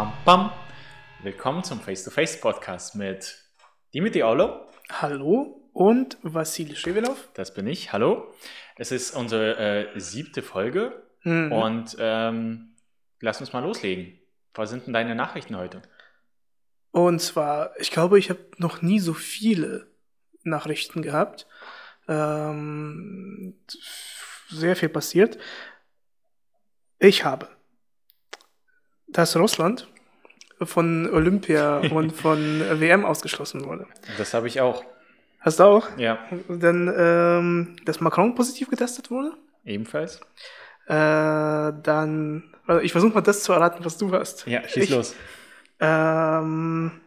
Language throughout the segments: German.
pam, pam. Willkommen zum Face-to-Face-Podcast mit Dimitri Aulo. Hallo und Vassili Schevelov. Das bin ich. Hallo. Es ist unsere äh, siebte Folge Mhm. und ähm, lass uns mal loslegen. Was sind denn deine Nachrichten heute? Und zwar, ich glaube, ich habe noch nie so viele Nachrichten gehabt. Ähm, sehr viel passiert. Ich habe, dass Russland von Olympia und von WM ausgeschlossen wurde. Das habe ich auch. Hast du auch? Ja, Dann, ähm, dass Macron positiv getestet wurde. ebenfalls. Äh, dann, also ich versuche mal das zu erraten, was du hast. Ja, schieß ich, los. Ähm,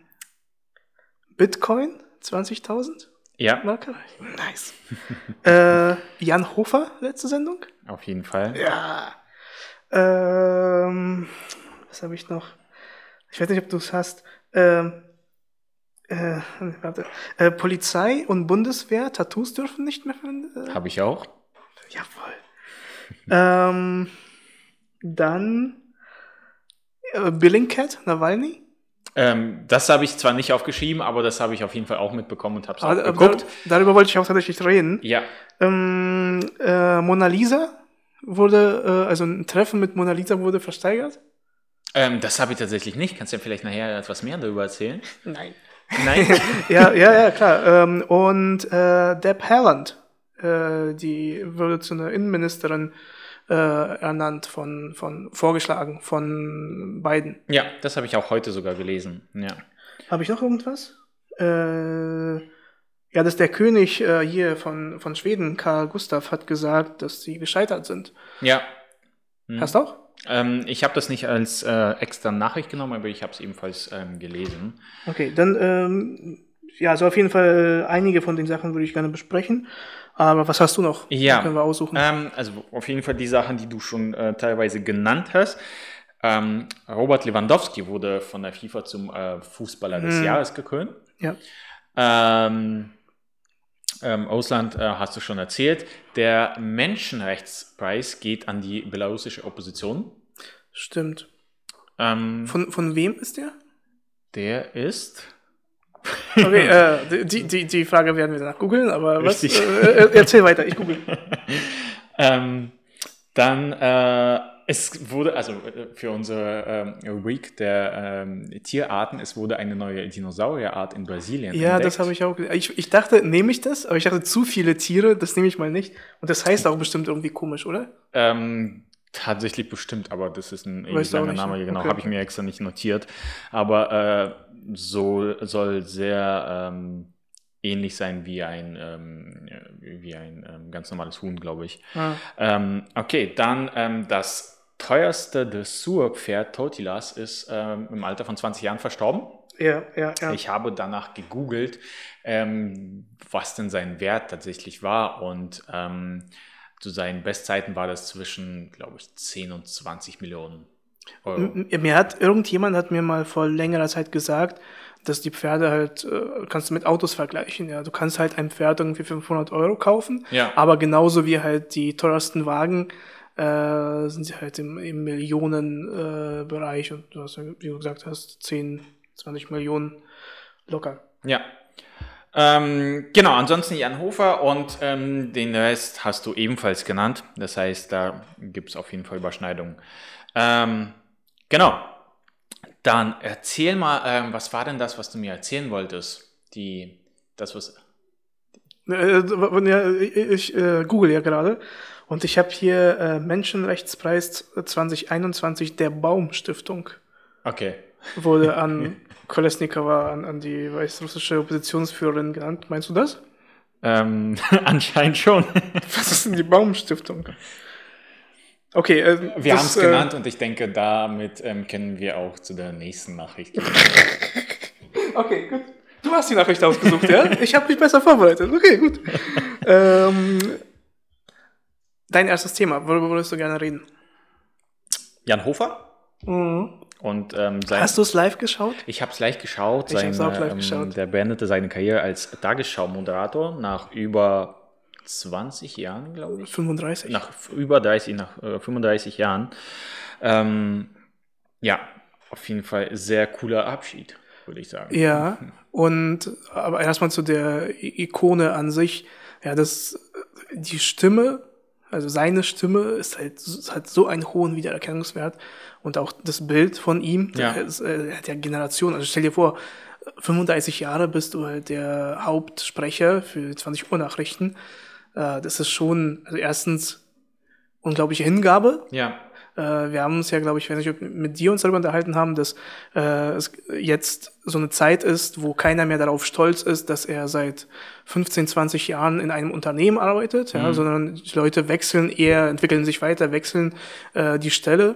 Bitcoin 20.000 Ja, Marke? Nice. äh, Jan Hofer, letzte Sendung? auf jeden Fall. Ja. Ähm, was habe ich noch? Ich weiß nicht, ob du es hast. Ähm, äh, warte. Äh, Polizei und Bundeswehr, Tattoos dürfen nicht mehr verwendet. Äh, Habe ich auch. Jawohl. ähm, dann äh, Billingcat, Nawalny. Ähm, das habe ich zwar nicht aufgeschrieben, aber das habe ich auf jeden Fall auch mitbekommen und habe es auch geguckt. dar- darüber wollte ich auch tatsächlich reden. Ja, Ähm, äh, Mona Lisa wurde, äh, also ein Treffen mit Mona Lisa wurde versteigert. Ähm, das habe ich tatsächlich nicht. Kannst du ja vielleicht nachher etwas mehr darüber erzählen? Nein. Nein? ja, ja, ja, klar. Ähm, und äh, Deb Haaland, äh, die wurde zu einer Innenministerin äh, ernannt von, von, vorgeschlagen von Biden. ja, das habe ich auch heute sogar gelesen. Ja. Habe ich noch irgendwas? Äh, ja, dass der König äh, hier von, von Schweden, Karl Gustav, hat gesagt, dass sie gescheitert sind. Ja. Hm. Hast du auch? Ähm, ich habe das nicht als äh, extra Nachricht genommen, aber ich habe es ebenfalls ähm, gelesen. Okay, dann, ähm, ja, also auf jeden Fall einige von den Sachen würde ich gerne besprechen. Aber was hast du noch? Ja. Können wir aussuchen. Ähm, also auf jeden Fall die Sachen, die du schon äh, teilweise genannt hast. Ähm, Robert Lewandowski wurde von der FIFA zum äh, Fußballer des Hm. Jahres gekrönt. ja. Ähm, ähm, Ausland äh, hast du schon erzählt. Der Menschenrechtspreis geht an die belarussische Opposition. Stimmt. Ähm, Von, von wem ist der? der ist. Okay, äh, die, die, die Frage werden wir danach googeln, aber was? Äh, äh, erzähl weiter, ich google. ähm, dann, äh, es wurde, also äh, für unsere ähm, Week der ähm, Tierarten, es wurde eine neue Dinosaurierart in Brasilien Ja, das habe ich auch. Ich, ich dachte, nehme ich das, aber ich dachte, zu viele Tiere, das nehme ich mal nicht. Und das heißt auch bestimmt irgendwie komisch, oder? Ähm, tatsächlich bestimmt, aber das ist ein Weißt langer Name, ne? genau, Okay. habe ich mir extra nicht notiert. Aber äh, so soll sehr ähm, ähnlich sein wie ein, ähm, wie ein ähm, ganz normales Huhn, glaube ich. Ah. Ähm, okay, dann ähm, das teuerste Dressurpferd Totilas ist ähm, im Alter von 20 Jahren verstorben. Ja, ja, ja. Ich habe danach gegoogelt, ähm, was denn sein Wert tatsächlich war und ähm, zu seinen Bestzeiten war das zwischen, glaube ich, 10 und 20 Millionen Euro. M- Mir hat irgendjemand hat mir mal vor längerer Zeit gesagt, dass die Pferde halt äh, kannst du mit Autos vergleichen. Ja, du kannst halt ein Pferd irgendwie 500 Euro kaufen, Ja. aber genauso wie halt die teuersten Wagen äh, sind sie halt im, im Millionenbereich äh, und du hast ja, wie du gesagt hast, 10, 20 Millionen locker. Ja. Ähm, genau, ansonsten Jan Hofer und ähm, den Rest hast du ebenfalls genannt. Das heißt, da gibt es auf jeden Fall Überschneidungen. Ähm, genau. Dann erzähl mal, ähm, was war denn das, was du mir erzählen wolltest? Die, das, was. Äh, ich äh, google ja gerade und ich habe hier äh, Menschenrechtspreis 2021 der Baum-Stiftung Okay. wurde an Kolesnikova, an, an die weißrussische Oppositionsführerin genannt. Meinst du das? Ähm, anscheinend schon. Was ist denn die Baum-Stiftung? Okay, äh, Wir haben es äh, genannt und ich denke, damit ähm, können wir auch zu der nächsten Nachricht gehen. Okay, gut. Du hast die Nachricht ausgesucht, ja? Ich habe mich besser vorbereitet. Okay, gut. ähm, dein erstes Thema, worüber würdest du gerne reden? Jan Hofer Mhm. und ähm, sein. Hast du es live geschaut? Ich habe es gleich geschaut. Ich hab's auch live ähm, geschaut. Der beendete seine Karriere als Tagesschau-Moderator nach über 20 Jahren, glaube ich. 35. Nach über 30, nach äh, 35 Jahren. Ähm, ja, Auf jeden Fall sehr cooler Abschied, würde ich sagen. Ja, und aber erstmal zu der Ikone an sich. Ja, das, die Stimme, also seine Stimme ist halt, hat so einen hohen Wiedererkennungswert und auch das Bild von ihm, Ja. der ist, äh, er hat ja Generationen. Also stell dir vor, 35 Jahre bist du halt der Hauptsprecher für 20 Uhr Nachrichten. Äh, das ist schon, also erstens unglaubliche Hingabe, Ja, wir haben uns ja, glaube ich, wenn ich mit dir uns darüber unterhalten haben, dass äh, es jetzt so eine Zeit ist, wo keiner mehr darauf stolz ist, dass er seit 15, 20 Jahren in einem Unternehmen arbeitet, ja, sondern die Leute wechseln eher, entwickeln sich weiter, wechseln äh, die Stelle.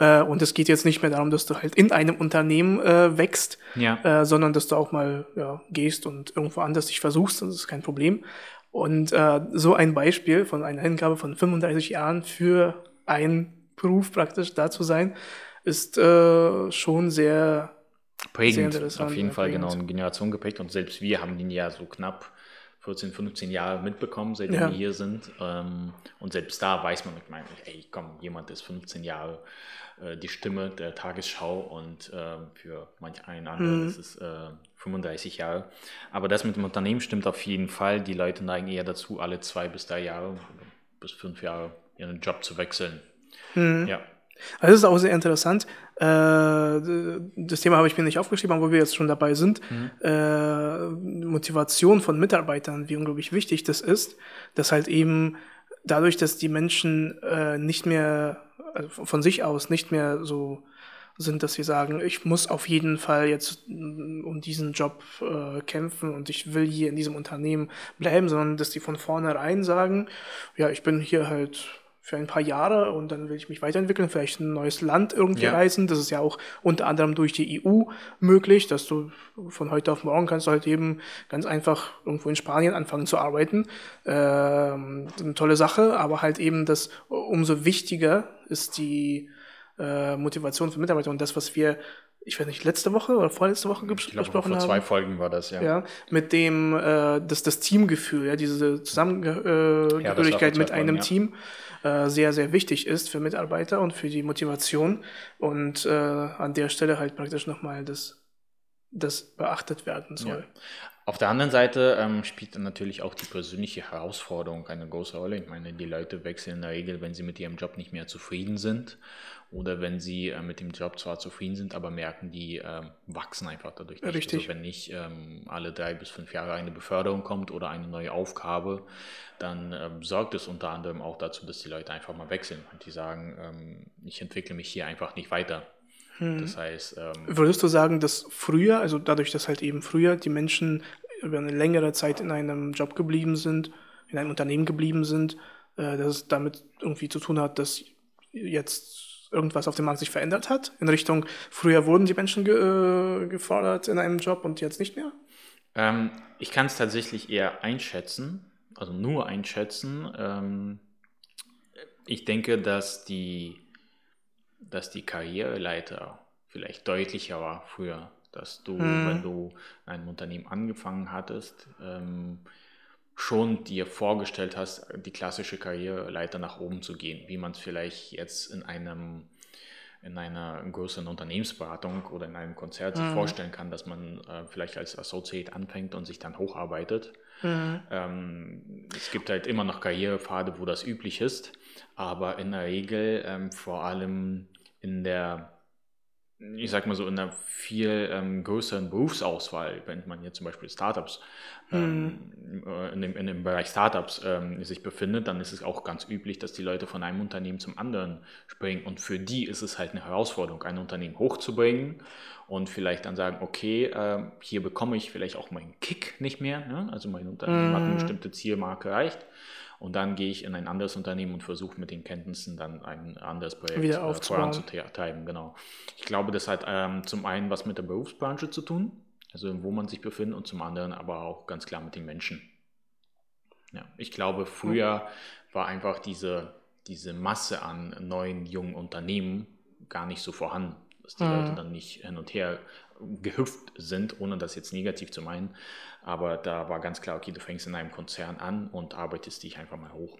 Äh, und es geht jetzt nicht mehr darum, dass du halt in einem Unternehmen äh, wächst, Ja. äh, sondern dass du auch mal ja, gehst und irgendwo anders dich versuchst, das ist kein Problem. Und äh, so ein Beispiel von einer Hingabe von 35 Jahren für einen Beruf praktisch da zu sein, ist äh, schon sehr, Sehr prägend. interessant, Auf jeden Fall prägend. genau eine Generation geprägt und selbst wir haben ihn ja so knapp 14, 15 Jahre mitbekommen, seitdem Ja. wir hier sind. Ähm, und selbst da weiß man, ich meine, ey, komm, jemand ist 15 Jahre äh, die Stimme der Tagesschau und ähm, für manch einen anderen Mhm. ist es äh, 35 Jahre. Aber das mit dem Unternehmen stimmt auf jeden Fall. Die Leute neigen eher dazu, alle zwei bis drei Jahre, bis fünf Jahre ihren Job zu wechseln. Ja. Also das ist auch sehr interessant. Äh, das Thema habe ich mir nicht aufgeschrieben, aber wo wir jetzt schon dabei sind. Äh, Motivation von Mitarbeitern, wie unglaublich wichtig das ist, dass halt eben dadurch, dass die Menschen äh, nicht mehr also von sich aus nicht mehr so sind, dass sie sagen, ich muss auf jeden Fall jetzt mm, um diesen Job äh, kämpfen und ich will hier in diesem Unternehmen bleiben, sondern dass die von vornherein sagen, ja, ich bin hier halt für ein paar Jahre und dann will ich mich weiterentwickeln, vielleicht ein neues Land irgendwie Ja. reisen. Das ist ja auch unter anderem durch die EU möglich, dass du von heute auf morgen kannst du halt eben ganz einfach irgendwo in Spanien anfangen zu arbeiten. Ähm, eine tolle Sache, aber halt eben das umso wichtiger ist die äh, Motivation für Mitarbeiter und das, was wir, ich weiß nicht, letzte Woche oder vorletzte Woche ges- Ich besprochen vor haben zwei Folgen war das, ja. ja, mit dem, äh, dass das Teamgefühl, ja, diese Zusammengehörigkeit Ja, das vor zwei mit einem ja. Team äh, sehr, sehr wichtig ist für Mitarbeiter und für die Motivation und äh, an der Stelle halt praktisch nochmal das, das beachtet werden soll. Auf der anderen Seite ähm, spielt dann natürlich auch die persönliche Herausforderung eine große Rolle. Ich meine, die Leute wechseln in der Regel, wenn sie mit ihrem Job nicht mehr zufrieden sind oder wenn sie äh, mit dem Job zwar zufrieden sind, aber merken, die ähm, wachsen einfach dadurch nicht. Richtig. Also wenn nicht ähm, alle drei bis fünf Jahre eine Beförderung kommt oder eine neue Aufgabe, dann ähm, sorgt es unter anderem auch dazu, dass die Leute einfach mal wechseln und die sagen, ähm, ich entwickle mich hier einfach nicht weiter. Hm. Das heißt, ähm, Würdest du sagen, dass früher, also dadurch, dass halt eben früher die Menschen über eine längere Zeit in einem Job geblieben sind, in einem Unternehmen geblieben sind, äh, dass es damit irgendwie zu tun hat, dass jetzt irgendwas auf dem Markt sich verändert hat? In Richtung, früher wurden die Menschen ge äh, gefordert in einem Job und jetzt nicht mehr? Ähm, ich kann es tatsächlich eher einschätzen, also nur einschätzen. Ähm, ich denke, dass die, dass die Karriereleiter vielleicht deutlicher war früher, dass du, wenn du in einem Unternehmen angefangen hattest, ähm, schon dir vorgestellt hast, die klassische Karriereleiter nach oben zu gehen, wie man es vielleicht jetzt in einem in einer größeren Unternehmensberatung oder in einem Konzert sich vorstellen kann, dass man äh, vielleicht als Associate anfängt und sich dann hocharbeitet. Ähm, es gibt halt immer noch Karrierepfade, wo das üblich ist, aber in der Regel ähm, vor allem in der ich sag mal so, in einer viel ähm, größeren Berufsauswahl, wenn man hier zum Beispiel Startups ähm, äh, in, dem, in dem Bereich Startups ähm, sich befindet, dann ist es auch ganz üblich, dass die Leute von einem Unternehmen zum anderen springen. Und für die ist es halt eine Herausforderung, ein Unternehmen hochzubringen und vielleicht dann sagen, okay, äh, hier bekomme ich vielleicht auch meinen Kick nicht mehr. Ne? Also mein Unternehmen hat eine bestimmte Zielmarke erreicht. Und dann gehe ich in ein anderes Unternehmen und versuche mit den Kenntnissen dann ein anderes Projekt Wieder äh, voranzutreiben. Genau. Ich glaube, das hat ähm, zum einen was mit der Berufsbranche zu tun, also wo man sich befindet, und zum anderen aber auch ganz klar mit den Menschen. Ja, ich glaube, früher war einfach diese, diese Masse an neuen, jungen Unternehmen gar nicht so vorhanden, dass die Leute dann nicht hin und her gehüpft sind, ohne das jetzt negativ zu meinen. Aber da war ganz klar, okay, du fängst in einem Konzern an und arbeitest dich einfach mal hoch.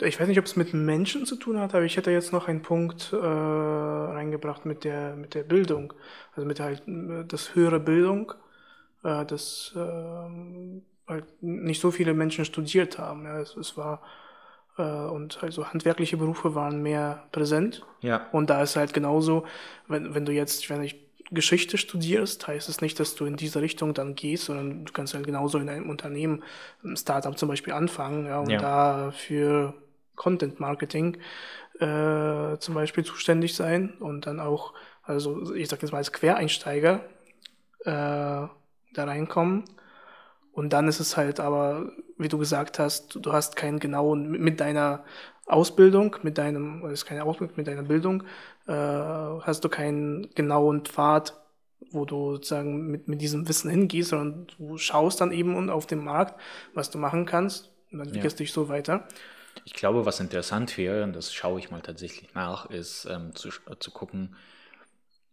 ich weiß nicht, ob es mit Menschen zu tun hat, aber ich hätte jetzt noch einen Punkt äh, reingebracht mit der, mit der Bildung. Also mit halt das höhere Bildung, äh, dass äh, halt nicht so viele Menschen studiert haben. Ja. Es, es war äh, und halt so handwerkliche Berufe waren mehr präsent. Ja. Und da ist halt genauso, wenn, wenn du jetzt, wenn ich Geschichte studierst, heißt es nicht, dass du in diese Richtung dann gehst, sondern du kannst halt genauso in einem Unternehmen, ein Startup zum Beispiel anfangen, ja, und Ja. da für Content Marketing äh, zum Beispiel zuständig sein und dann auch, also ich sag jetzt mal als Quereinsteiger äh, da reinkommen. Und dann ist es halt aber, wie du gesagt hast, du, hast keinen genauen, mit- deiner Ausbildung, mit deinem, ist keine Ausbildung, mit deiner Bildung, äh, hast du keinen genauen Pfad, wo du sozusagen mit, mit diesem Wissen hingehst, sondern du schaust dann eben und auf dem Markt, was du machen kannst und dann entwickelst dich so weiter. Ich glaube, was interessant wäre, und das schaue ich mal tatsächlich nach, ist ähm, zu, äh, zu gucken.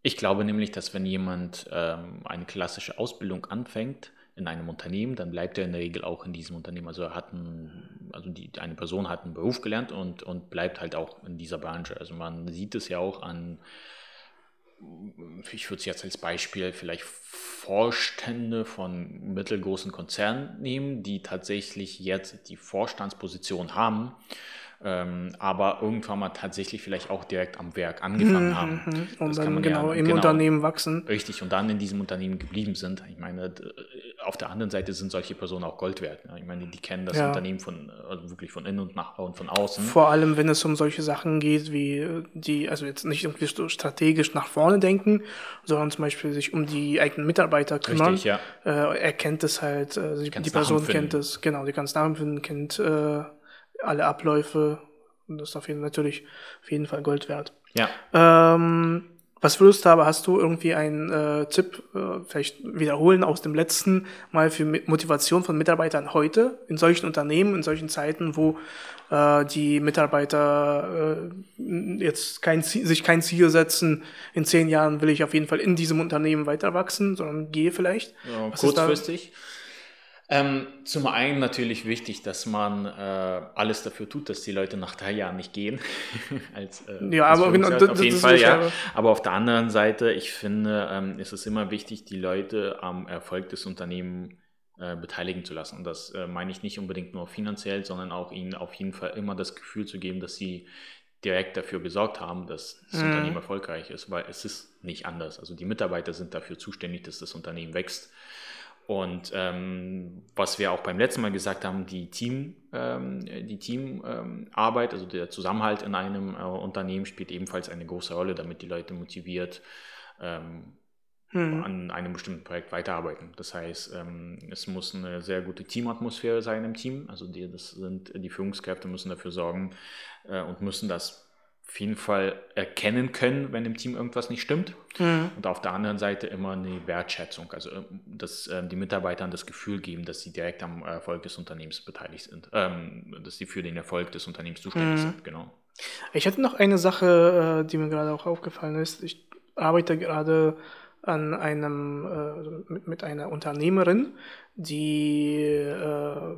Ich glaube nämlich, dass wenn jemand ähm, eine klassische Ausbildung anfängt in einem Unternehmen, dann bleibt er in der Regel auch in diesem Unternehmen. Also er hat ein, also die, eine Person hat einen Beruf gelernt und, und bleibt halt auch in dieser Branche. Also man sieht es ja auch an, ich würde es jetzt als Beispiel vielleicht Vorstände von mittelgroßen Konzernen nehmen, die tatsächlich jetzt die Vorstandsposition haben, ähm, aber irgendwann mal tatsächlich vielleicht auch direkt am Werk angefangen haben. Mhm. Und Das kann dann man genau ja- im genau. Unternehmen wachsen. Richtig, und dann in diesem Unternehmen geblieben sind. Ich meine, d- auf der anderen Seite sind solche Personen auch Gold wert. Ja. Ich meine, die kennen das Ja. Unternehmen von also wirklich von innen und nach und von außen. Vor allem, wenn es um solche Sachen geht, wie äh, die, also jetzt nicht irgendwie so strategisch nach vorne denken, sondern zum Beispiel sich um die eigenen Mitarbeiter kümmern. Richtig, ja. Äh, er kennt es halt, äh, die, die Person kennt es, genau, die kann es nachempfinden, kennt äh, alle Abläufe und das ist auf jeden, natürlich auf jeden Fall Gold wert. Ja. Ähm, was würdest du aber, hast du irgendwie einen äh, Tipp, äh, vielleicht wiederholen aus dem letzten Mal für Motivation von Mitarbeitern heute, in solchen Unternehmen, in solchen Zeiten, wo äh, die Mitarbeiter äh, jetzt kein Ziel, sich kein Ziel setzen, in zehn Jahren will ich auf jeden Fall in diesem Unternehmen weiter wachsen, sondern gehe vielleicht. Ja, kurzfristig. Ähm, zum einen natürlich wichtig, dass man äh, alles dafür tut, dass die Leute nach drei Jahren nicht gehen. Als, äh, Ja, als aber genau, das- auf jeden Fall, ja- Aber auf der anderen Seite, ich finde, ähm, ist es immer wichtig, die Leute am Erfolg des Unternehmens äh, beteiligen zu lassen. Und das äh, meine ich nicht unbedingt nur finanziell, sondern auch ihnen auf jeden Fall immer das Gefühl zu geben, dass sie direkt dafür gesorgt haben, dass das Mhm. Unternehmen erfolgreich ist, weil es ist nicht anders. Also die Mitarbeiter sind dafür zuständig, dass das Unternehmen wächst. Und ähm, was wir auch beim letzten Mal gesagt haben, die Team, ähm, die Teamarbeit, also der Zusammenhalt in einem äh, Unternehmen spielt ebenfalls eine große Rolle, damit die Leute motiviert ähm, Hm. an einem bestimmten Projekt weiterarbeiten. Das heißt, ähm, es muss eine sehr gute Teamatmosphäre sein im Team. Also die, das sind, die Führungskräfte müssen dafür sorgen äh, und müssen das auf jeden Fall erkennen können, wenn im Team irgendwas nicht stimmt. Hm. Und auf der anderen Seite immer eine Wertschätzung, also ähm, dass ähm, die Mitarbeitern das Gefühl geben, dass sie direkt am Erfolg des Unternehmens beteiligt sind, ähm, dass sie für den Erfolg des Unternehmens zuständig Mhm. sind, genau. Ich hatte noch eine Sache, äh, die mir gerade auch aufgefallen ist. Ich arbeite gerade an einem äh, mit, mit einer Unternehmerin, die äh,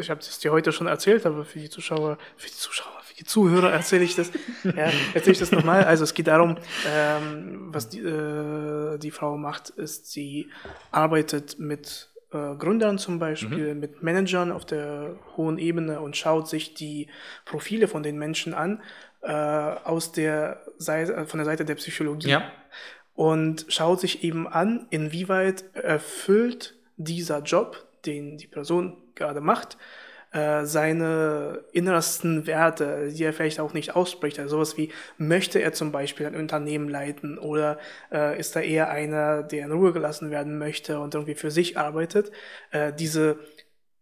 ich habe es dir heute schon erzählt, aber für die Zuschauer, für die Zuschauer, die Zuhörer erzähle ich das. ja, erzähle ich das nochmal. Also es geht darum, ähm, was die, äh, die Frau macht, ist, sie arbeitet mit äh, Gründern zum Beispiel, mit Managern auf der hohen Ebene und schaut sich die Profile von den Menschen an äh, aus der Seite, äh, von der Seite der Psychologie Ja, und schaut sich eben an, inwieweit erfüllt dieser Job, den die Person gerade macht, äh, seine innersten Werte, die er vielleicht auch nicht ausspricht. Also sowas wie, möchte er zum Beispiel ein Unternehmen leiten oder äh, ist er eher einer, der in Ruhe gelassen werden möchte und irgendwie für sich arbeitet. Äh, diese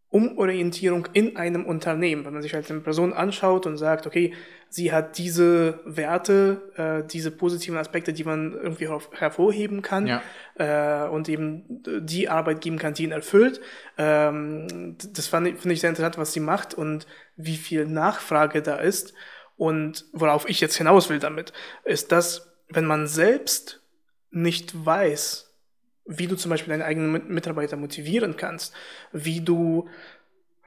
Umorientierung in einem Unternehmen, wenn man sich halt eine Person anschaut und sagt, okay, sie hat diese Werte, äh, diese positiven Aspekte, die man irgendwie herv- hervorheben kann Ja. äh, und eben die Arbeit geben kann, die ihn erfüllt. Ähm, das finde ich sehr interessant, was sie macht und wie viel Nachfrage da ist. Und worauf ich jetzt hinaus will damit, ist, dass wenn man selbst nicht weiß, wie du zum Beispiel deine eigenen Mit- Mitarbeiter motivieren kannst, wie du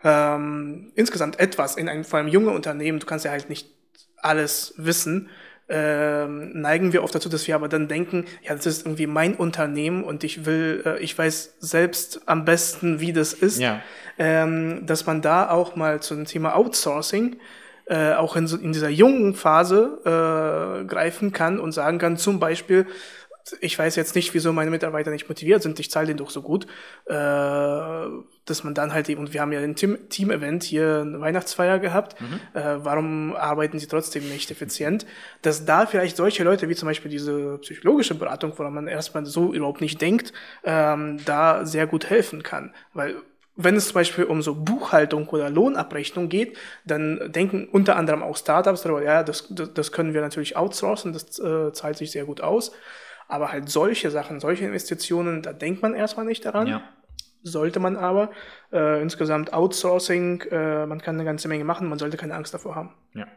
ähm, insgesamt etwas in einem, vor allem junge Unternehmen, du kannst ja halt nicht alles wissen, ähm, neigen wir oft dazu, dass wir aber dann denken, ja, das ist irgendwie mein Unternehmen und ich will, äh, ich weiß selbst am besten, wie das ist, Ja. ähm, dass man da auch mal zum Thema Outsourcing äh, auch in, so, in dieser jungen Phase äh, greifen kann und sagen kann, zum Beispiel, ich weiß jetzt nicht, wieso meine Mitarbeiter nicht motiviert sind, ich zahle denen doch so gut, äh, dass man dann halt eben, und wir haben ja ein Team- Team-Event hier, eine Weihnachtsfeier gehabt, äh, warum arbeiten sie trotzdem nicht effizient, dass da vielleicht solche Leute wie zum Beispiel diese psychologische Beratung, woran man erstmal so überhaupt nicht denkt, ähm, da sehr gut helfen kann, weil wenn es zum Beispiel um so Buchhaltung oder Lohnabrechnung geht, dann denken unter anderem auch Startups darüber, ja, das, das, das können wir natürlich outsourcen, das äh, zahlt sich sehr gut aus. Aber halt solche Sachen, solche Investitionen, da denkt man erstmal nicht daran. Ja. Sollte man aber. Äh, insgesamt Outsourcing, äh, man kann eine ganze Menge machen, man sollte keine Angst davor haben. Ja.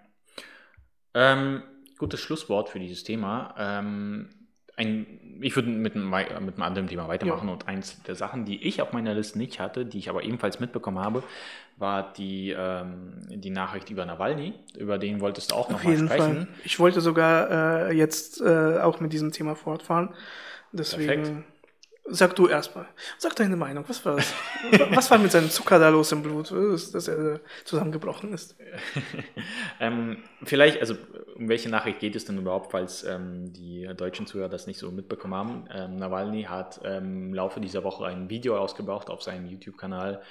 Ähm, gutes Schlusswort für dieses Thema. Ähm, ein, ich würde mit, mit einem anderen Thema weitermachen Ja. und eins der Sachen, die ich auf meiner Liste nicht hatte, die ich aber ebenfalls mitbekommen habe, war die, ähm, die Nachricht über Nawalny. Über den wolltest du auch nochmal sprechen. Fall. Ich wollte sogar äh, jetzt äh, auch mit diesem Thema fortfahren. Deswegen. Perfekt. Sag du erstmal. Sag deine Meinung. Was war das? Was war mit seinem Zucker da los im Blut, dass, dass er zusammengebrochen ist? Ähm, vielleicht, also um welche Nachricht geht es denn überhaupt, falls ähm, die deutschen Zuhörer das nicht so mitbekommen haben? Ähm, Nawalny hat ähm, im Laufe dieser Woche ein Video ausgebracht auf seinem YouTube-Kanal,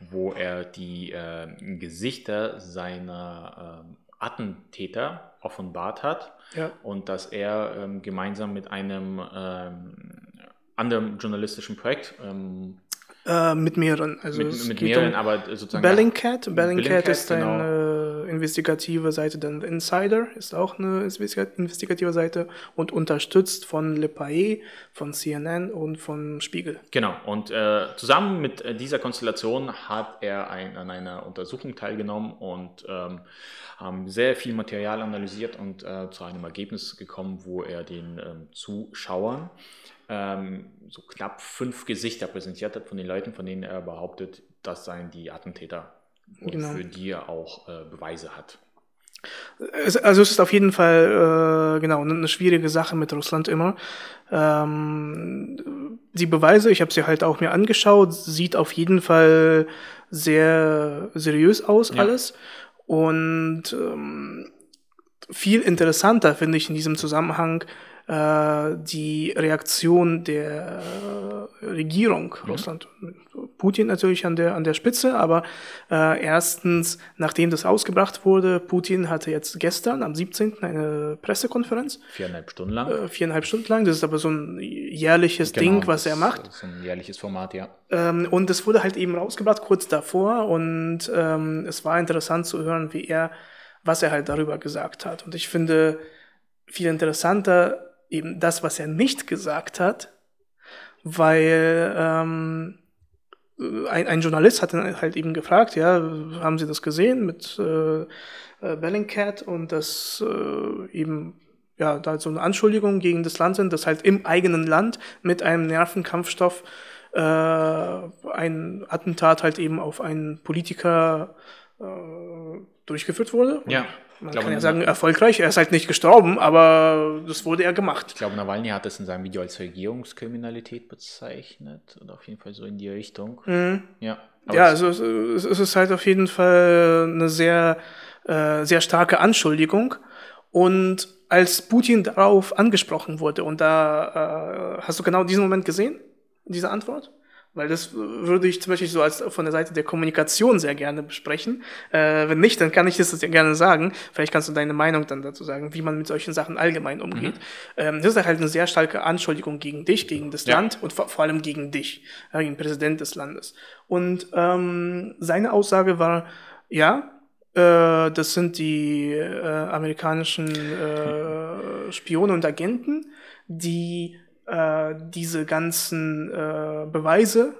wo er die äh, Gesichter seiner ähm, Attentäter offenbart hat Ja. und dass er ähm, gemeinsam mit einem ähm, anderen journalistischen Projekt ähm, Äh, mit mehreren. Also mit, mit mehreren, um aber sozusagen Bellingcat. Bellingcat Bellingcat, ist genau. eine investigative Seite, dann Insider ist auch eine investiga- investigative Seite und unterstützt von Le Pais, von CNN und von Spiegel. Genau, und äh, zusammen mit äh, dieser Konstellation hat er ein, an einer Untersuchung teilgenommen und ähm, haben sehr viel Material analysiert und äh, zu einem Ergebnis gekommen, wo er den ähm, Zuschauern ähm, so knapp fünf Gesichter präsentiert hat von den Leuten, von denen er behauptet, das seien die Attentäter und Genau. für die er auch äh, Beweise hat. Es, also es ist auf jeden Fall äh, genau eine schwierige Sache mit Russland immer. Ähm, die Beweise, ich habe sie halt auch mir angeschaut, sieht auf jeden Fall sehr seriös aus Ja. alles und ähm, viel interessanter finde ich in diesem Zusammenhang äh, die Reaktion der äh, Regierung Russland. Putin natürlich an der, an der Spitze, aber äh, erstens, nachdem das ausgebracht wurde, Putin hatte jetzt gestern am 17. eine Pressekonferenz, Viereinhalb Stunden lang. äh, viereinhalb Stunden lang. Das ist aber so ein jährliches Genau, Ding, was das er macht. ist ein jährliches Format, ja. Ähm, und es wurde halt eben rausgebracht kurz davor und ähm, es war interessant zu hören, wie er, was er halt darüber gesagt hat. Und ich finde viel interessanter eben das, was er nicht gesagt hat, weil ähm, ein, ein Journalist hat dann halt eben gefragt, ja, haben Sie das gesehen mit äh, äh, Bellingcat und das äh, eben ja, da so eine Anschuldigung gegen das Land sind, dass halt im eigenen Land mit einem Nervenkampfstoff äh, ein Attentat halt eben auf einen Politiker äh, durchgeführt wurde. Ja, Man glaube, kann ja sagen, erfolgreich. Er ist halt nicht gestorben, aber das wurde ja gemacht. Ich glaube, Nawalny hat das in seinem Video als Regierungskriminalität bezeichnet oder auf jeden Fall so in die Richtung. Mhm. Ja, Ja, es- also es, es ist halt auf jeden Fall eine sehr, äh, sehr starke Anschuldigung. Und als Putin darauf angesprochen wurde, und da äh, hast du genau diesen Moment gesehen, diese Antwort? Weil das würde ich zum Beispiel so als von der Seite der Kommunikation sehr gerne besprechen. Äh, wenn nicht, dann kann ich das sehr gerne sagen. Vielleicht kannst du deine Meinung dann dazu sagen, wie man mit solchen Sachen allgemein umgeht. Ähm, das ist halt eine sehr starke Anschuldigung gegen dich, gegen das Ja. Land und vor, vor allem gegen dich, ja, gegen den Präsident des Landes. Und ähm, seine Aussage war, ja, äh, das sind die äh, amerikanischen äh, Spione und Agenten, die äh, diese ganzen äh, Beweise,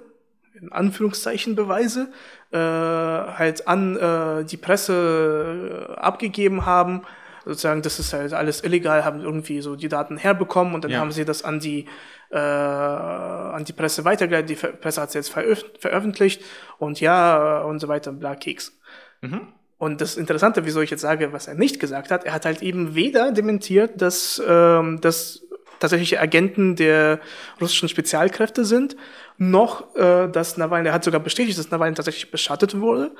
in Anführungszeichen Beweise, äh, halt an äh, die Presse äh, abgegeben haben, sozusagen, das ist halt alles illegal, haben irgendwie so die Daten herbekommen und dann ja. haben sie das an die äh, an die Presse weitergeleitet. Die Presse hat es jetzt veröf veröffentlicht und ja und so weiter, bla Keks. Mhm. Und das Interessante, wieso ich jetzt sage, was er nicht gesagt hat, er hat halt eben weder dementiert, dass, ähm, dass tatsächliche Agenten der russischen Spezialkräfte sind, noch äh, dass Nawalny, er hat sogar bestätigt, dass Nawalny tatsächlich beschattet wurde,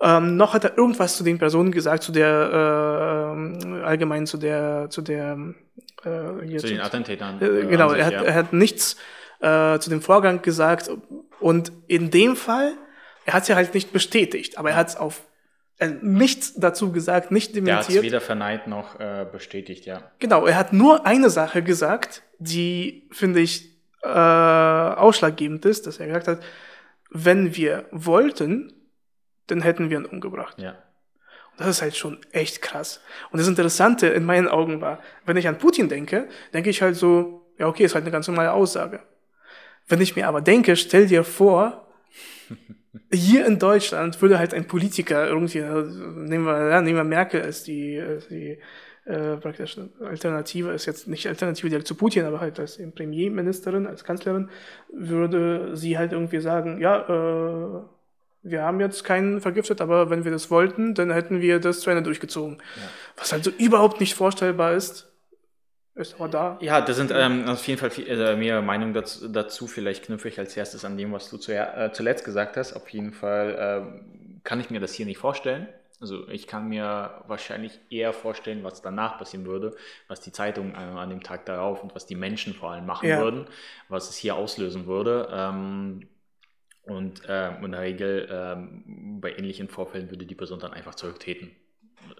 ähm, noch hat er irgendwas zu den Personen gesagt, zu der äh, allgemein zu der zu der äh, zu den Attentätern. Äh, genau, sich, er, hat, ja. er hat nichts äh, zu dem Vorgang gesagt und in dem Fall, er hat es ja halt nicht bestätigt, aber er hat es auf äh, nichts dazu gesagt, nicht dementiert. Er hat weder verneint noch äh, bestätigt, ja. Genau, er hat nur eine Sache gesagt, die, finde ich, äh, ausschlaggebend ist, dass er gesagt hat, wenn wir wollten, dann hätten wir ihn umgebracht. Ja. Und das ist halt schon echt krass. Und das Interessante in meinen Augen war, wenn ich an Putin denke, denke ich halt so, ja okay, ist halt eine ganz normale Aussage. Wenn ich mir aber denke, stell dir vor, hier in Deutschland würde halt ein Politiker irgendwie, nehmen wir, ja, nehmen wir Merkel als die, als die äh, praktisch Alternative, ist jetzt nicht Alternative direkt zu Putin, aber halt als Premierministerin, als Kanzlerin, würde sie halt irgendwie sagen, ja, äh, wir haben jetzt keinen vergiftet, aber wenn wir das wollten, dann hätten wir das zu Ende durchgezogen. Ja. Was halt so überhaupt nicht vorstellbar ist ist aber da. Ja, das sind ähm, auf jeden Fall viel, äh, mehr Meinungen dazu, dazu. Vielleicht knüpfe ich als erstes an dem, was du zu, äh, zuletzt gesagt hast. Auf jeden Fall äh, kann ich mir das hier nicht vorstellen. Also ich kann mir wahrscheinlich eher vorstellen, was danach passieren würde, was die Zeitung äh, an dem Tag darauf und was die Menschen vor allem machen ja. würden, was es hier auslösen würde. Ähm, und äh, in der Regel ähm, bei ähnlichen Vorfällen würde die Person dann einfach zurücktreten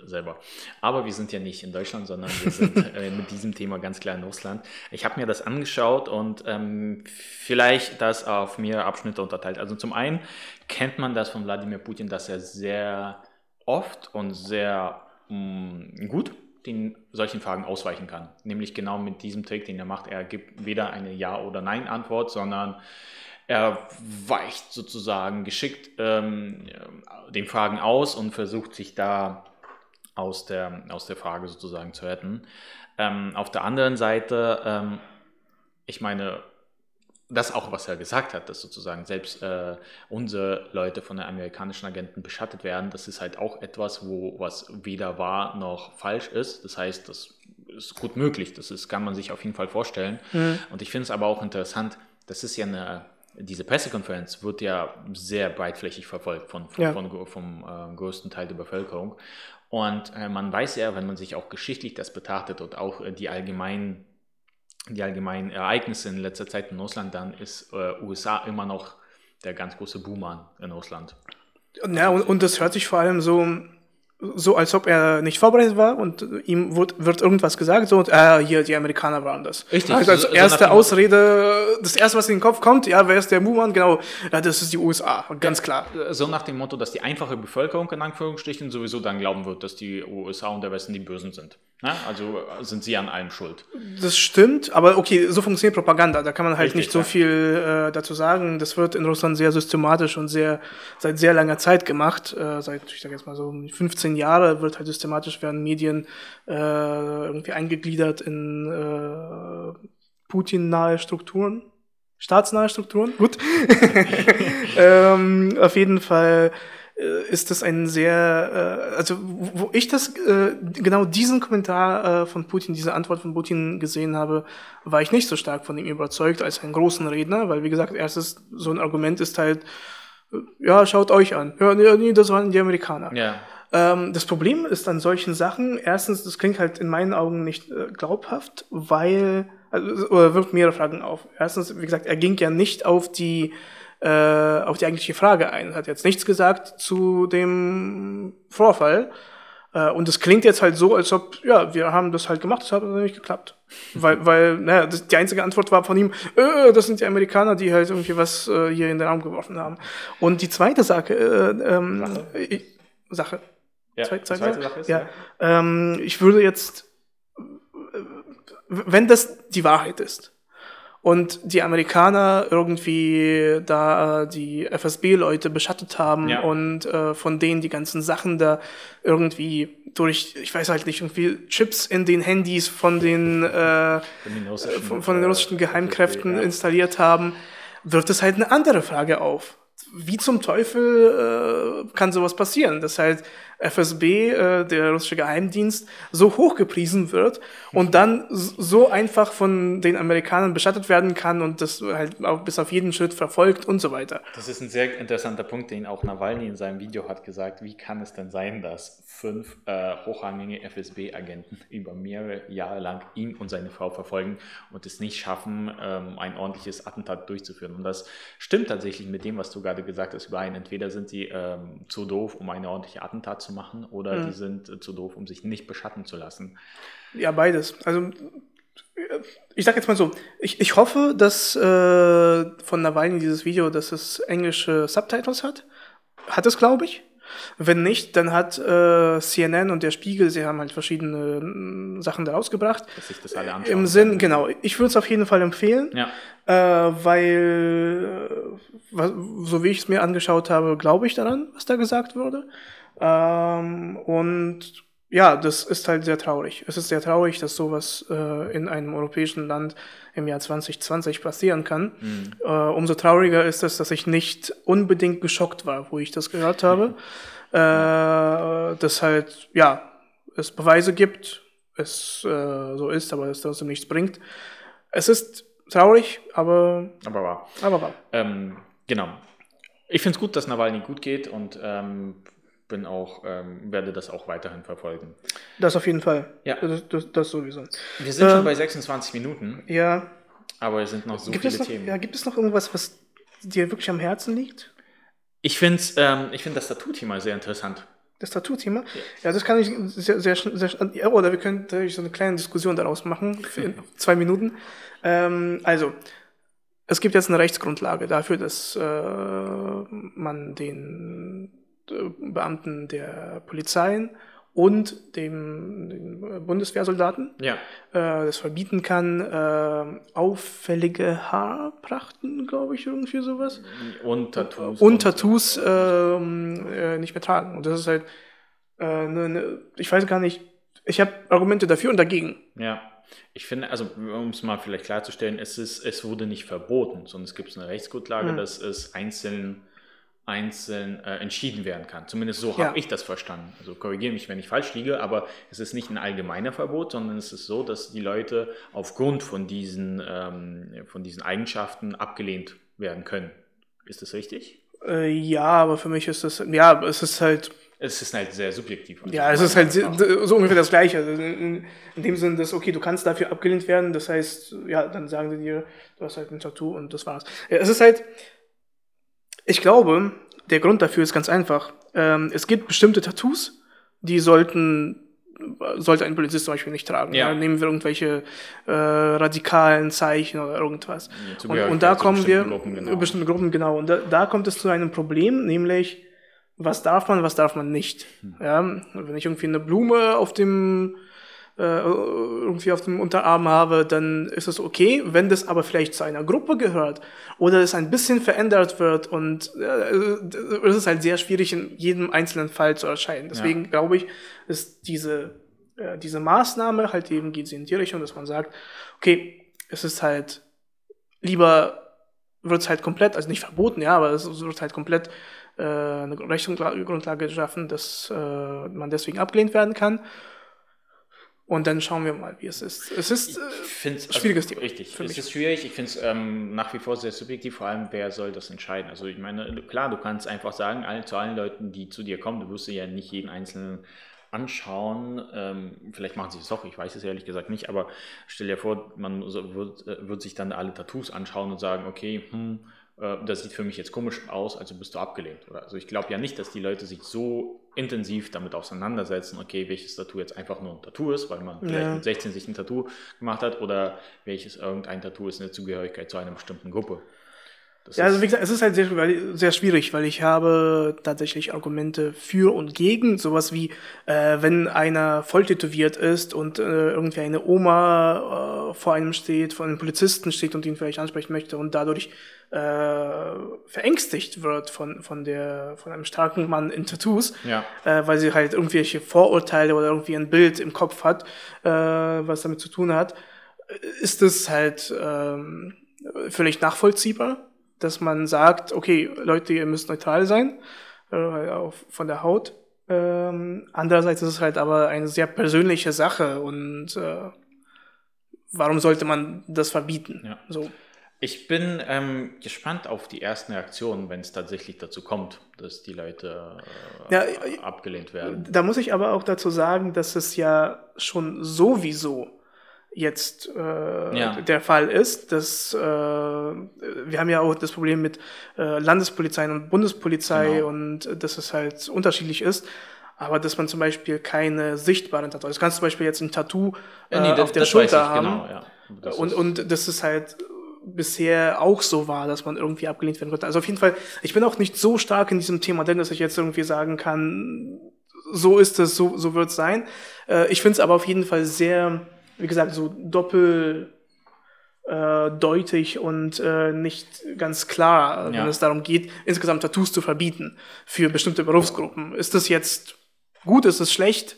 selber. Aber wir sind ja nicht in Deutschland, sondern wir sind äh, mit diesem Thema ganz klar in Russland. Ich habe mir das angeschaut und ähm, vielleicht das auf mehrere Abschnitte unterteilt. Also zum einen kennt man das von Wladimir Putin, dass er sehr oft und sehr mh, mm, gut den solchen Fragen ausweichen kann. Nämlich genau mit diesem Trick, den er macht. Er gibt weder eine Ja- oder Nein-Antwort, sondern er weicht sozusagen geschickt ähm, den Fragen aus und versucht sich da aus der, aus der Frage sozusagen zu retten. Ähm, auf der anderen Seite, ähm, ich meine, das auch, was er gesagt hat, dass sozusagen selbst äh, unsere Leute von den amerikanischen Agenten beschattet werden, das ist halt auch etwas, wo was weder wahr noch falsch ist. Das heißt, das ist gut möglich. Das ist, kann man sich auf jeden Fall vorstellen. Mhm. Und ich finde es aber auch interessant, das ist ja eine, diese Pressekonferenz wird ja sehr breitflächig verfolgt von, von, ja. von vom äh, größten Teil der Bevölkerung. Und äh, man weiß ja, wenn man sich auch geschichtlich das betrachtet und auch äh, die allgemeinen die allgemeinen Ereignisse in letzter Zeit in Russland, dann ist äh, USA immer noch der ganz große Boomer in Russland. Ja, und, und das hört sich vor allem so so als ob er nicht vorbereitet war und ihm wird, wird irgendwas gesagt, so, und, äh, hier, die Amerikaner waren das. Richtig. Also als erste so Ausrede, das erste, was in den Kopf kommt, ja, wer ist der Muman? Genau, ja, das ist die USA, ganz klar. So nach dem Motto, dass die einfache Bevölkerung in Anführungsstrichen sowieso dann glauben wird, dass die USA und der Westen die Bösen sind. Ja, also sind sie an allem schuld. Das stimmt, aber okay, so funktioniert Propaganda. Da kann man halt Richtig, nicht so ja. viel äh, dazu sagen. Das wird in Russland sehr systematisch und sehr seit sehr langer Zeit gemacht. Äh, seit, ich sag jetzt mal so 15 Jahre wird halt systematisch werden Medien äh, irgendwie eingegliedert in äh, Putin-nahe Strukturen. Staatsnahe Strukturen, gut. ähm, auf jeden Fall äh, ist das ein sehr, äh, also wo ich das, äh, genau diesen Kommentar äh, von Putin, diese Antwort von Putin gesehen habe, war ich nicht so stark von ihm überzeugt als einen großen Redner, weil wie gesagt, erstes so ein Argument ist halt, äh, ja, schaut euch an. Ja, nee, das waren die Amerikaner. Ja. Ähm, das Problem ist an solchen Sachen, erstens, das klingt halt in meinen Augen nicht äh, glaubhaft, weil, also, oder wirft mehrere Fragen auf. Erstens, wie gesagt, er ging ja nicht auf die äh, auf die eigentliche Frage ein. Hat jetzt nichts gesagt zu dem Vorfall. Äh, und es klingt jetzt halt so, als ob, ja, wir haben das halt gemacht, das hat aber nicht geklappt. weil, weil, naja, das, die einzige Antwort war von ihm, äh, das sind die Amerikaner, die halt irgendwie was äh, hier in den Raum geworfen haben. Und die zweite Sache, äh, ähm, Sache. Ich, Sache. Ja, zweite, zweite Sache ist, ja. ja. Ähm, ich würde jetzt, wenn das die Wahrheit ist, und die Amerikaner irgendwie da äh, die FSB-Leute beschattet haben Ja. und äh, von denen die ganzen Sachen da irgendwie durch, ich weiß halt nicht, irgendwie Chips in den Handys von den, äh, Von den russischen, von, den äh, russischen Geheimkräften ja. installiert haben, wirft es halt eine andere Frage auf. Wie zum Teufel äh, kann sowas passieren, dass halt FSB, äh, der russische Geheimdienst, so hochgepriesen wird und dann so einfach von den Amerikanern bestattet werden kann und das halt auch bis auf jeden Schritt verfolgt und so weiter. Das ist ein sehr interessanter Punkt, den auch Nawalny in seinem Video hat gesagt. Wie kann es denn sein, dass fünf äh, hochrangige FSB-Agenten über mehrere Jahre lang ihn und seine Frau verfolgen und es nicht schaffen, ähm, ein ordentliches Attentat durchzuführen? Und das stimmt tatsächlich mit dem, was du gerade gesagt hast, überein. Entweder sind sie ähm, zu doof, um eine ordentliche Attentat zu machen, oder Mhm. die sind äh, zu doof, um sich nicht beschatten zu lassen. Ja, beides. Also äh, ich sag jetzt mal so, ich, ich hoffe, dass äh, von Nawalny dieses Video, dass es englische Subtitles hat. Hat es, glaube ich. Wenn nicht, dann hat äh, CNN und der Spiegel, sie haben halt verschiedene mm, Sachen da rausgebracht. Dass sich das alle anschauen. Im Sinn, genau. Ich würde es auf jeden Fall empfehlen, Ja, äh, weil, äh, so wie ich es mir angeschaut habe, glaube ich daran, was da gesagt wurde. Ähm, und ja, das ist halt sehr traurig. Es ist sehr traurig, dass sowas äh, in einem europäischen Land im Jahr 2020 passieren kann. Äh, umso trauriger ist es, dass ich nicht unbedingt geschockt war, wo ich das gehört habe. Äh, dass halt, ja, es Beweise gibt, es äh, so ist, aber es trotzdem nichts bringt. Es ist traurig, aber, aber wahr. aber wahr. Ähm, genau. Ich finde es gut, dass Nawalny gut geht und ähm, bin auch, ähm, werde das auch weiterhin verfolgen. Das auf jeden Fall. Ja. Das, das, das sowieso. Wir sind Ähm, schon bei 26 Minuten, Ja. aber es sind noch so gibt, viele es noch, Themen. ja, gibt es noch irgendwas, was dir wirklich am Herzen liegt? Ich finde ähm, ich find das Tattoo-Thema sehr interessant. Das Tattoo-Thema? Ja, das kann ich sehr, sehr, sehr, ja, oder wir können natürlich so eine kleine Diskussion daraus machen, für zwei Minuten. Ähm, also, es gibt jetzt eine Rechtsgrundlage dafür, dass äh, man den Beamten der Polizei und dem, Bundeswehrsoldaten Ja, äh, das verbieten kann, äh, auffällige Haarprachten, glaube ich, irgendwie sowas. und Tattoos. Und Tattoos ähm, äh, nicht mehr tragen. Und das ist halt, äh, ne, ne, ich weiß gar nicht, ich habe Argumente dafür und dagegen. Ja, ich finde, also um es mal vielleicht klarzustellen, es, ist, es wurde nicht verboten, sondern es gibt eine Rechtsgrundlage, Mhm. dass es einzeln, einzeln äh, entschieden werden kann. Zumindest so Ja. habe ich das verstanden. Also korrigiere mich, wenn ich falsch liege, aber es ist nicht ein allgemeiner Verbot, sondern es ist so, dass die Leute aufgrund von diesen, ähm, von diesen Eigenschaften abgelehnt werden können. Ist das richtig? Äh, ja, aber für mich ist das, ja, es ist halt, Es ist halt sehr subjektiv. Also ja, es ist halt so ungefähr das Gleiche. Also in, in dem Sinne, dass, okay, du kannst dafür abgelehnt werden, das heißt, ja, dann sagen sie dir, du hast halt ein Tattoo und das war's. Ja, es ist halt, ich glaube, der Grund dafür ist ganz einfach. Ähm, es gibt bestimmte Tattoos, die sollten, sollte ein Polizist zum Beispiel nicht tragen. Ja. Nehmen wir irgendwelche äh, radikalen Zeichen oder irgendwas. Ja, Und, und da kommen wir, bestimmten Gruppen, genau. bestimmte Gruppen, genau. Und da, da kommt es zu einem Problem, nämlich, was darf man, was darf man nicht. Hm. Ja, wenn ich irgendwie eine Blume auf dem, äh, irgendwie auf dem Unterarm habe, dann ist es okay. Wenn das aber vielleicht zu einer Gruppe gehört oder es ein bisschen verändert wird und äh, es ist halt sehr schwierig in jedem einzelnen Fall zu erscheinen. Deswegen glaube ich, ist diese, äh, diese Maßnahme halt eben geht sie in die Richtung, dass man sagt, okay, es ist halt lieber wird es halt komplett, also nicht verboten, ja, aber es wird halt komplett äh, eine Rechtsgrundlage geschaffen, dass äh, man deswegen abgelehnt werden kann. Und dann schauen wir mal, wie es ist. Es ist äh, Ich find's, schwieriges Thema Richtig, für es mich. ist schwierig. Ich finde es ähm, nach wie vor sehr subjektiv, vor allem, wer soll das entscheiden? Also ich meine, klar, du kannst einfach sagen, all, zu allen Leuten, die zu dir kommen, du wirst dir ja nicht jeden einzelnen anschauen. Ähm, vielleicht machen sie es doch, ich weiß es ehrlich gesagt nicht, aber stell dir vor, man so, wird, äh, wird sich dann alle Tattoos anschauen und sagen, okay, hm, äh, das sieht für mich jetzt komisch aus, also bist du abgelehnt. Oder? Also ich glaube ja nicht, dass die Leute sich so intensiv damit auseinandersetzen, okay, welches Tattoo jetzt einfach nur ein Tattoo ist, weil man vielleicht Ja. mit 16 sich ein Tattoo gemacht hat oder welches irgendein Tattoo ist eine Zugehörigkeit zu einer bestimmten Gruppe. Das ja, also wie gesagt, es ist halt sehr, sehr schwierig, weil ich habe tatsächlich Argumente für und gegen. Sowas wie, äh, wenn einer voll tätowiert ist und äh, irgendwie eine Oma äh, vor einem steht, vor einem Polizisten steht und ihn vielleicht ansprechen möchte und dadurch äh, verängstigt wird von, von, der, von einem starken Mann in Tattoos, ja. äh, weil sie halt irgendwelche Vorurteile oder irgendwie ein Bild im Kopf hat, äh, was damit zu tun hat, ist es halt ähm, völlig nachvollziehbar dass man sagt, okay, Leute, ihr müsst neutral sein, äh, auch von der Haut. Ähm, andererseits ist es halt aber eine sehr persönliche Sache und äh, warum sollte man das verbieten? Ja. So. Ich bin ähm, gespannt auf die ersten Reaktionen, wenn es tatsächlich dazu kommt, dass die Leute äh, ja, abgelehnt werden. Da muss ich aber auch dazu sagen, dass es ja schon sowieso jetzt äh, ja. der Fall ist. Dass, äh, wir haben ja auch das Problem mit äh, Landespolizei und Bundespolizei genau. und äh, dass es halt unterschiedlich ist. Aber dass man zum Beispiel keine sichtbaren Tattoos, das kannst du zum Beispiel jetzt ein Tattoo äh, ja, nee, auf der Schulter haben. Genau, ja. Das und, und das ist halt bisher auch so war, dass man irgendwie abgelehnt werden konnte. Also auf jeden Fall, ich bin auch nicht so stark in diesem Thema denn dass ich jetzt irgendwie sagen kann, so ist es, so, so wird es sein. Äh, ich finde es aber auf jeden Fall sehr wie gesagt, so doppeldeutig äh, und äh, nicht ganz klar, ja. wenn es darum geht, insgesamt Tattoos zu verbieten für bestimmte Berufsgruppen. Ist das jetzt gut, ist das schlecht?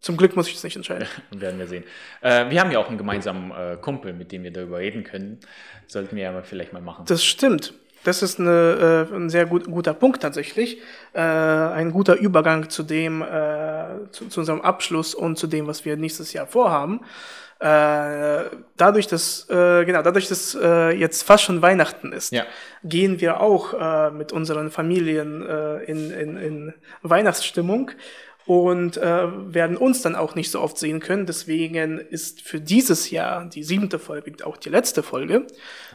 Zum Glück muss ich das nicht entscheiden. werden wir sehen. Äh, wir haben ja auch einen gemeinsamen äh, Kumpel, mit dem wir darüber reden können. Sollten wir ja vielleicht mal machen. Das stimmt. Das ist eine, äh, ein sehr gut, guter Punkt tatsächlich. Äh, ein guter Übergang zu dem, äh, zu, zu, unserem Abschluss und zu dem, was wir nächstes Jahr vorhaben. Äh, dadurch, dass äh, genau, dadurch, dass äh, jetzt fast schon Weihnachten ist, ja. gehen wir auch mit unseren Familien in, in, in Weihnachtsstimmung und äh, werden uns dann auch nicht so oft sehen können. Deswegen ist für dieses Jahr die siebte Folge auch die letzte Folge.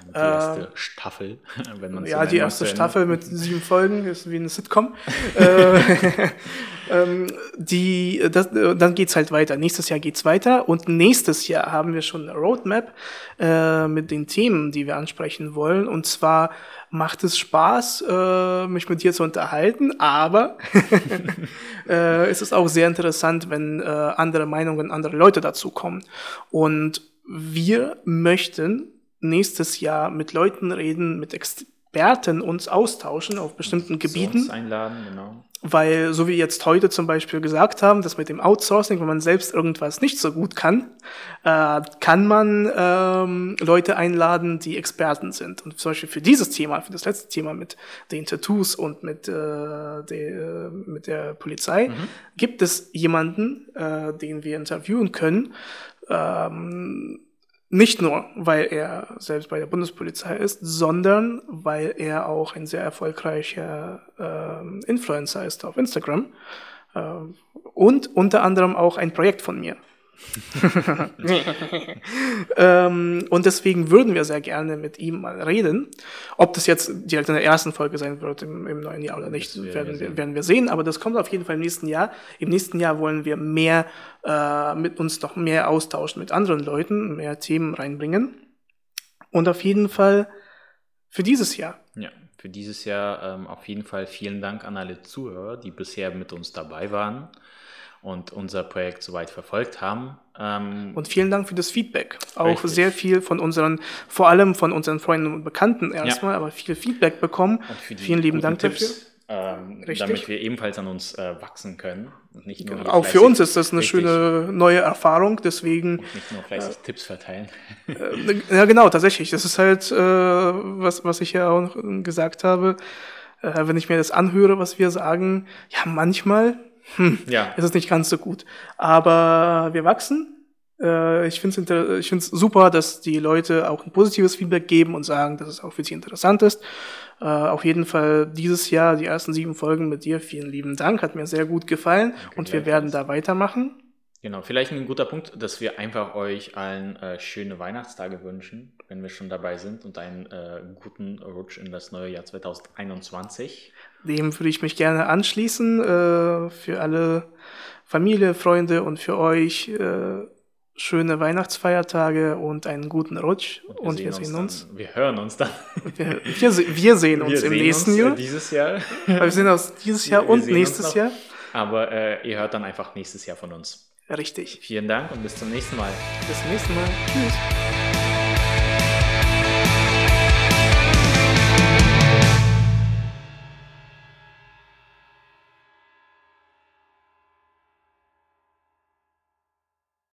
Die erste äh, Staffel, wenn man Ja, so die erste Staffel mit sieben Folgen ist wie eine Sitcom. äh, ähm, die, das, dann geht's halt weiter. Nächstes Jahr geht's weiter und nächstes Jahr haben wir schon eine Roadmap äh, mit den Themen, die wir ansprechen wollen. Und zwar macht es Spaß, äh, mich mit dir zu unterhalten, aber äh, es ist auch sehr interessant, wenn äh, andere Meinungen, andere Leute dazukommen. Und wir möchten nächstes Jahr mit Leuten reden, mit Experten uns austauschen auf bestimmten Gebieten. einladen, genau. Weil, so wie jetzt heute zum Beispiel gesagt haben, dass mit dem Outsourcing, wenn man selbst irgendwas nicht so gut kann, äh, kann man ähm, Leute einladen, die Experten sind. Und zum Beispiel für dieses Thema, für das letzte Thema mit den Tattoos und mit, äh, de, äh, mit der Polizei, mhm. gibt es jemanden, äh, den wir interviewen können, ähm, nicht nur, weil er selbst bei der Bundespolizei ist, sondern weil er auch ein sehr erfolgreicher äh, Influencer ist auf Instagram. Äh, und unter anderem auch ein Projekt von mir. ähm, und deswegen würden wir sehr gerne mit ihm mal reden. Ob das jetzt direkt in der ersten Folge sein wird im, im neuen Jahr oder nicht, werden wir, werden wir sehen. Aber das kommt auf jeden Fall im nächsten Jahr. Im nächsten Jahr wollen wir mehr äh, mit uns noch mehr austauschen mit anderen Leuten, mehr Themen reinbringen. Und auf jeden Fall für dieses Jahr. Ja, für dieses Jahr ähm, auf jeden Fall vielen Dank an alle Zuhörer, die bisher mit uns dabei waren und unser Projekt soweit verfolgt haben. Ähm, und vielen Dank für das Feedback. Auch richtig. sehr viel von unseren, vor allem von unseren Freunden und Bekannten erstmal, ja. aber viel Feedback bekommen. vielen lieben Dank Tipps, dafür. Ähm, damit wir ebenfalls an uns äh, wachsen können. Und nicht nur genau. Auch für uns ist das eine richtig. schöne neue Erfahrung, deswegen. Und nicht nur fleißig äh, Tipps verteilen. Äh, ja, genau, tatsächlich. Das ist halt, äh, was, was ich ja auch gesagt habe. Äh, wenn ich mir das anhöre, was wir sagen, ja, manchmal hm, ja. ist es nicht ganz so gut. Aber wir wachsen. Äh, ich finde es ich find's super, dass die Leute auch ein positives Feedback geben und sagen, dass es auch für sie interessant ist. Äh, auf jeden Fall dieses Jahr, die ersten sieben Folgen mit dir, vielen lieben Dank, hat mir sehr gut gefallen Danke, und wir werden da weitermachen. Genau, vielleicht ein guter Punkt, dass wir einfach euch allen äh, schöne Weihnachtstage wünschen, wenn wir schon dabei sind und einen äh, guten Rutsch in das neue Jahr 2021. Dem würde ich mich gerne anschließen. Äh, für alle Familie, Freunde und für euch äh, schöne Weihnachtsfeiertage und einen guten Rutsch. wir Und sehen wir sehen uns. Dann, wir hören uns dann. Wir, wir, se- wir sehen uns wir im sehen nächsten uns, äh, Jahr. Dieses Jahr. Wir sehen uns dieses Jahr und nächstes. Jahr. Aber äh, ihr hört dann einfach nächstes Jahr von uns. Richtig. Vielen Dank und bis zum nächsten Mal. Bis zum nächsten Mal. Tschüss.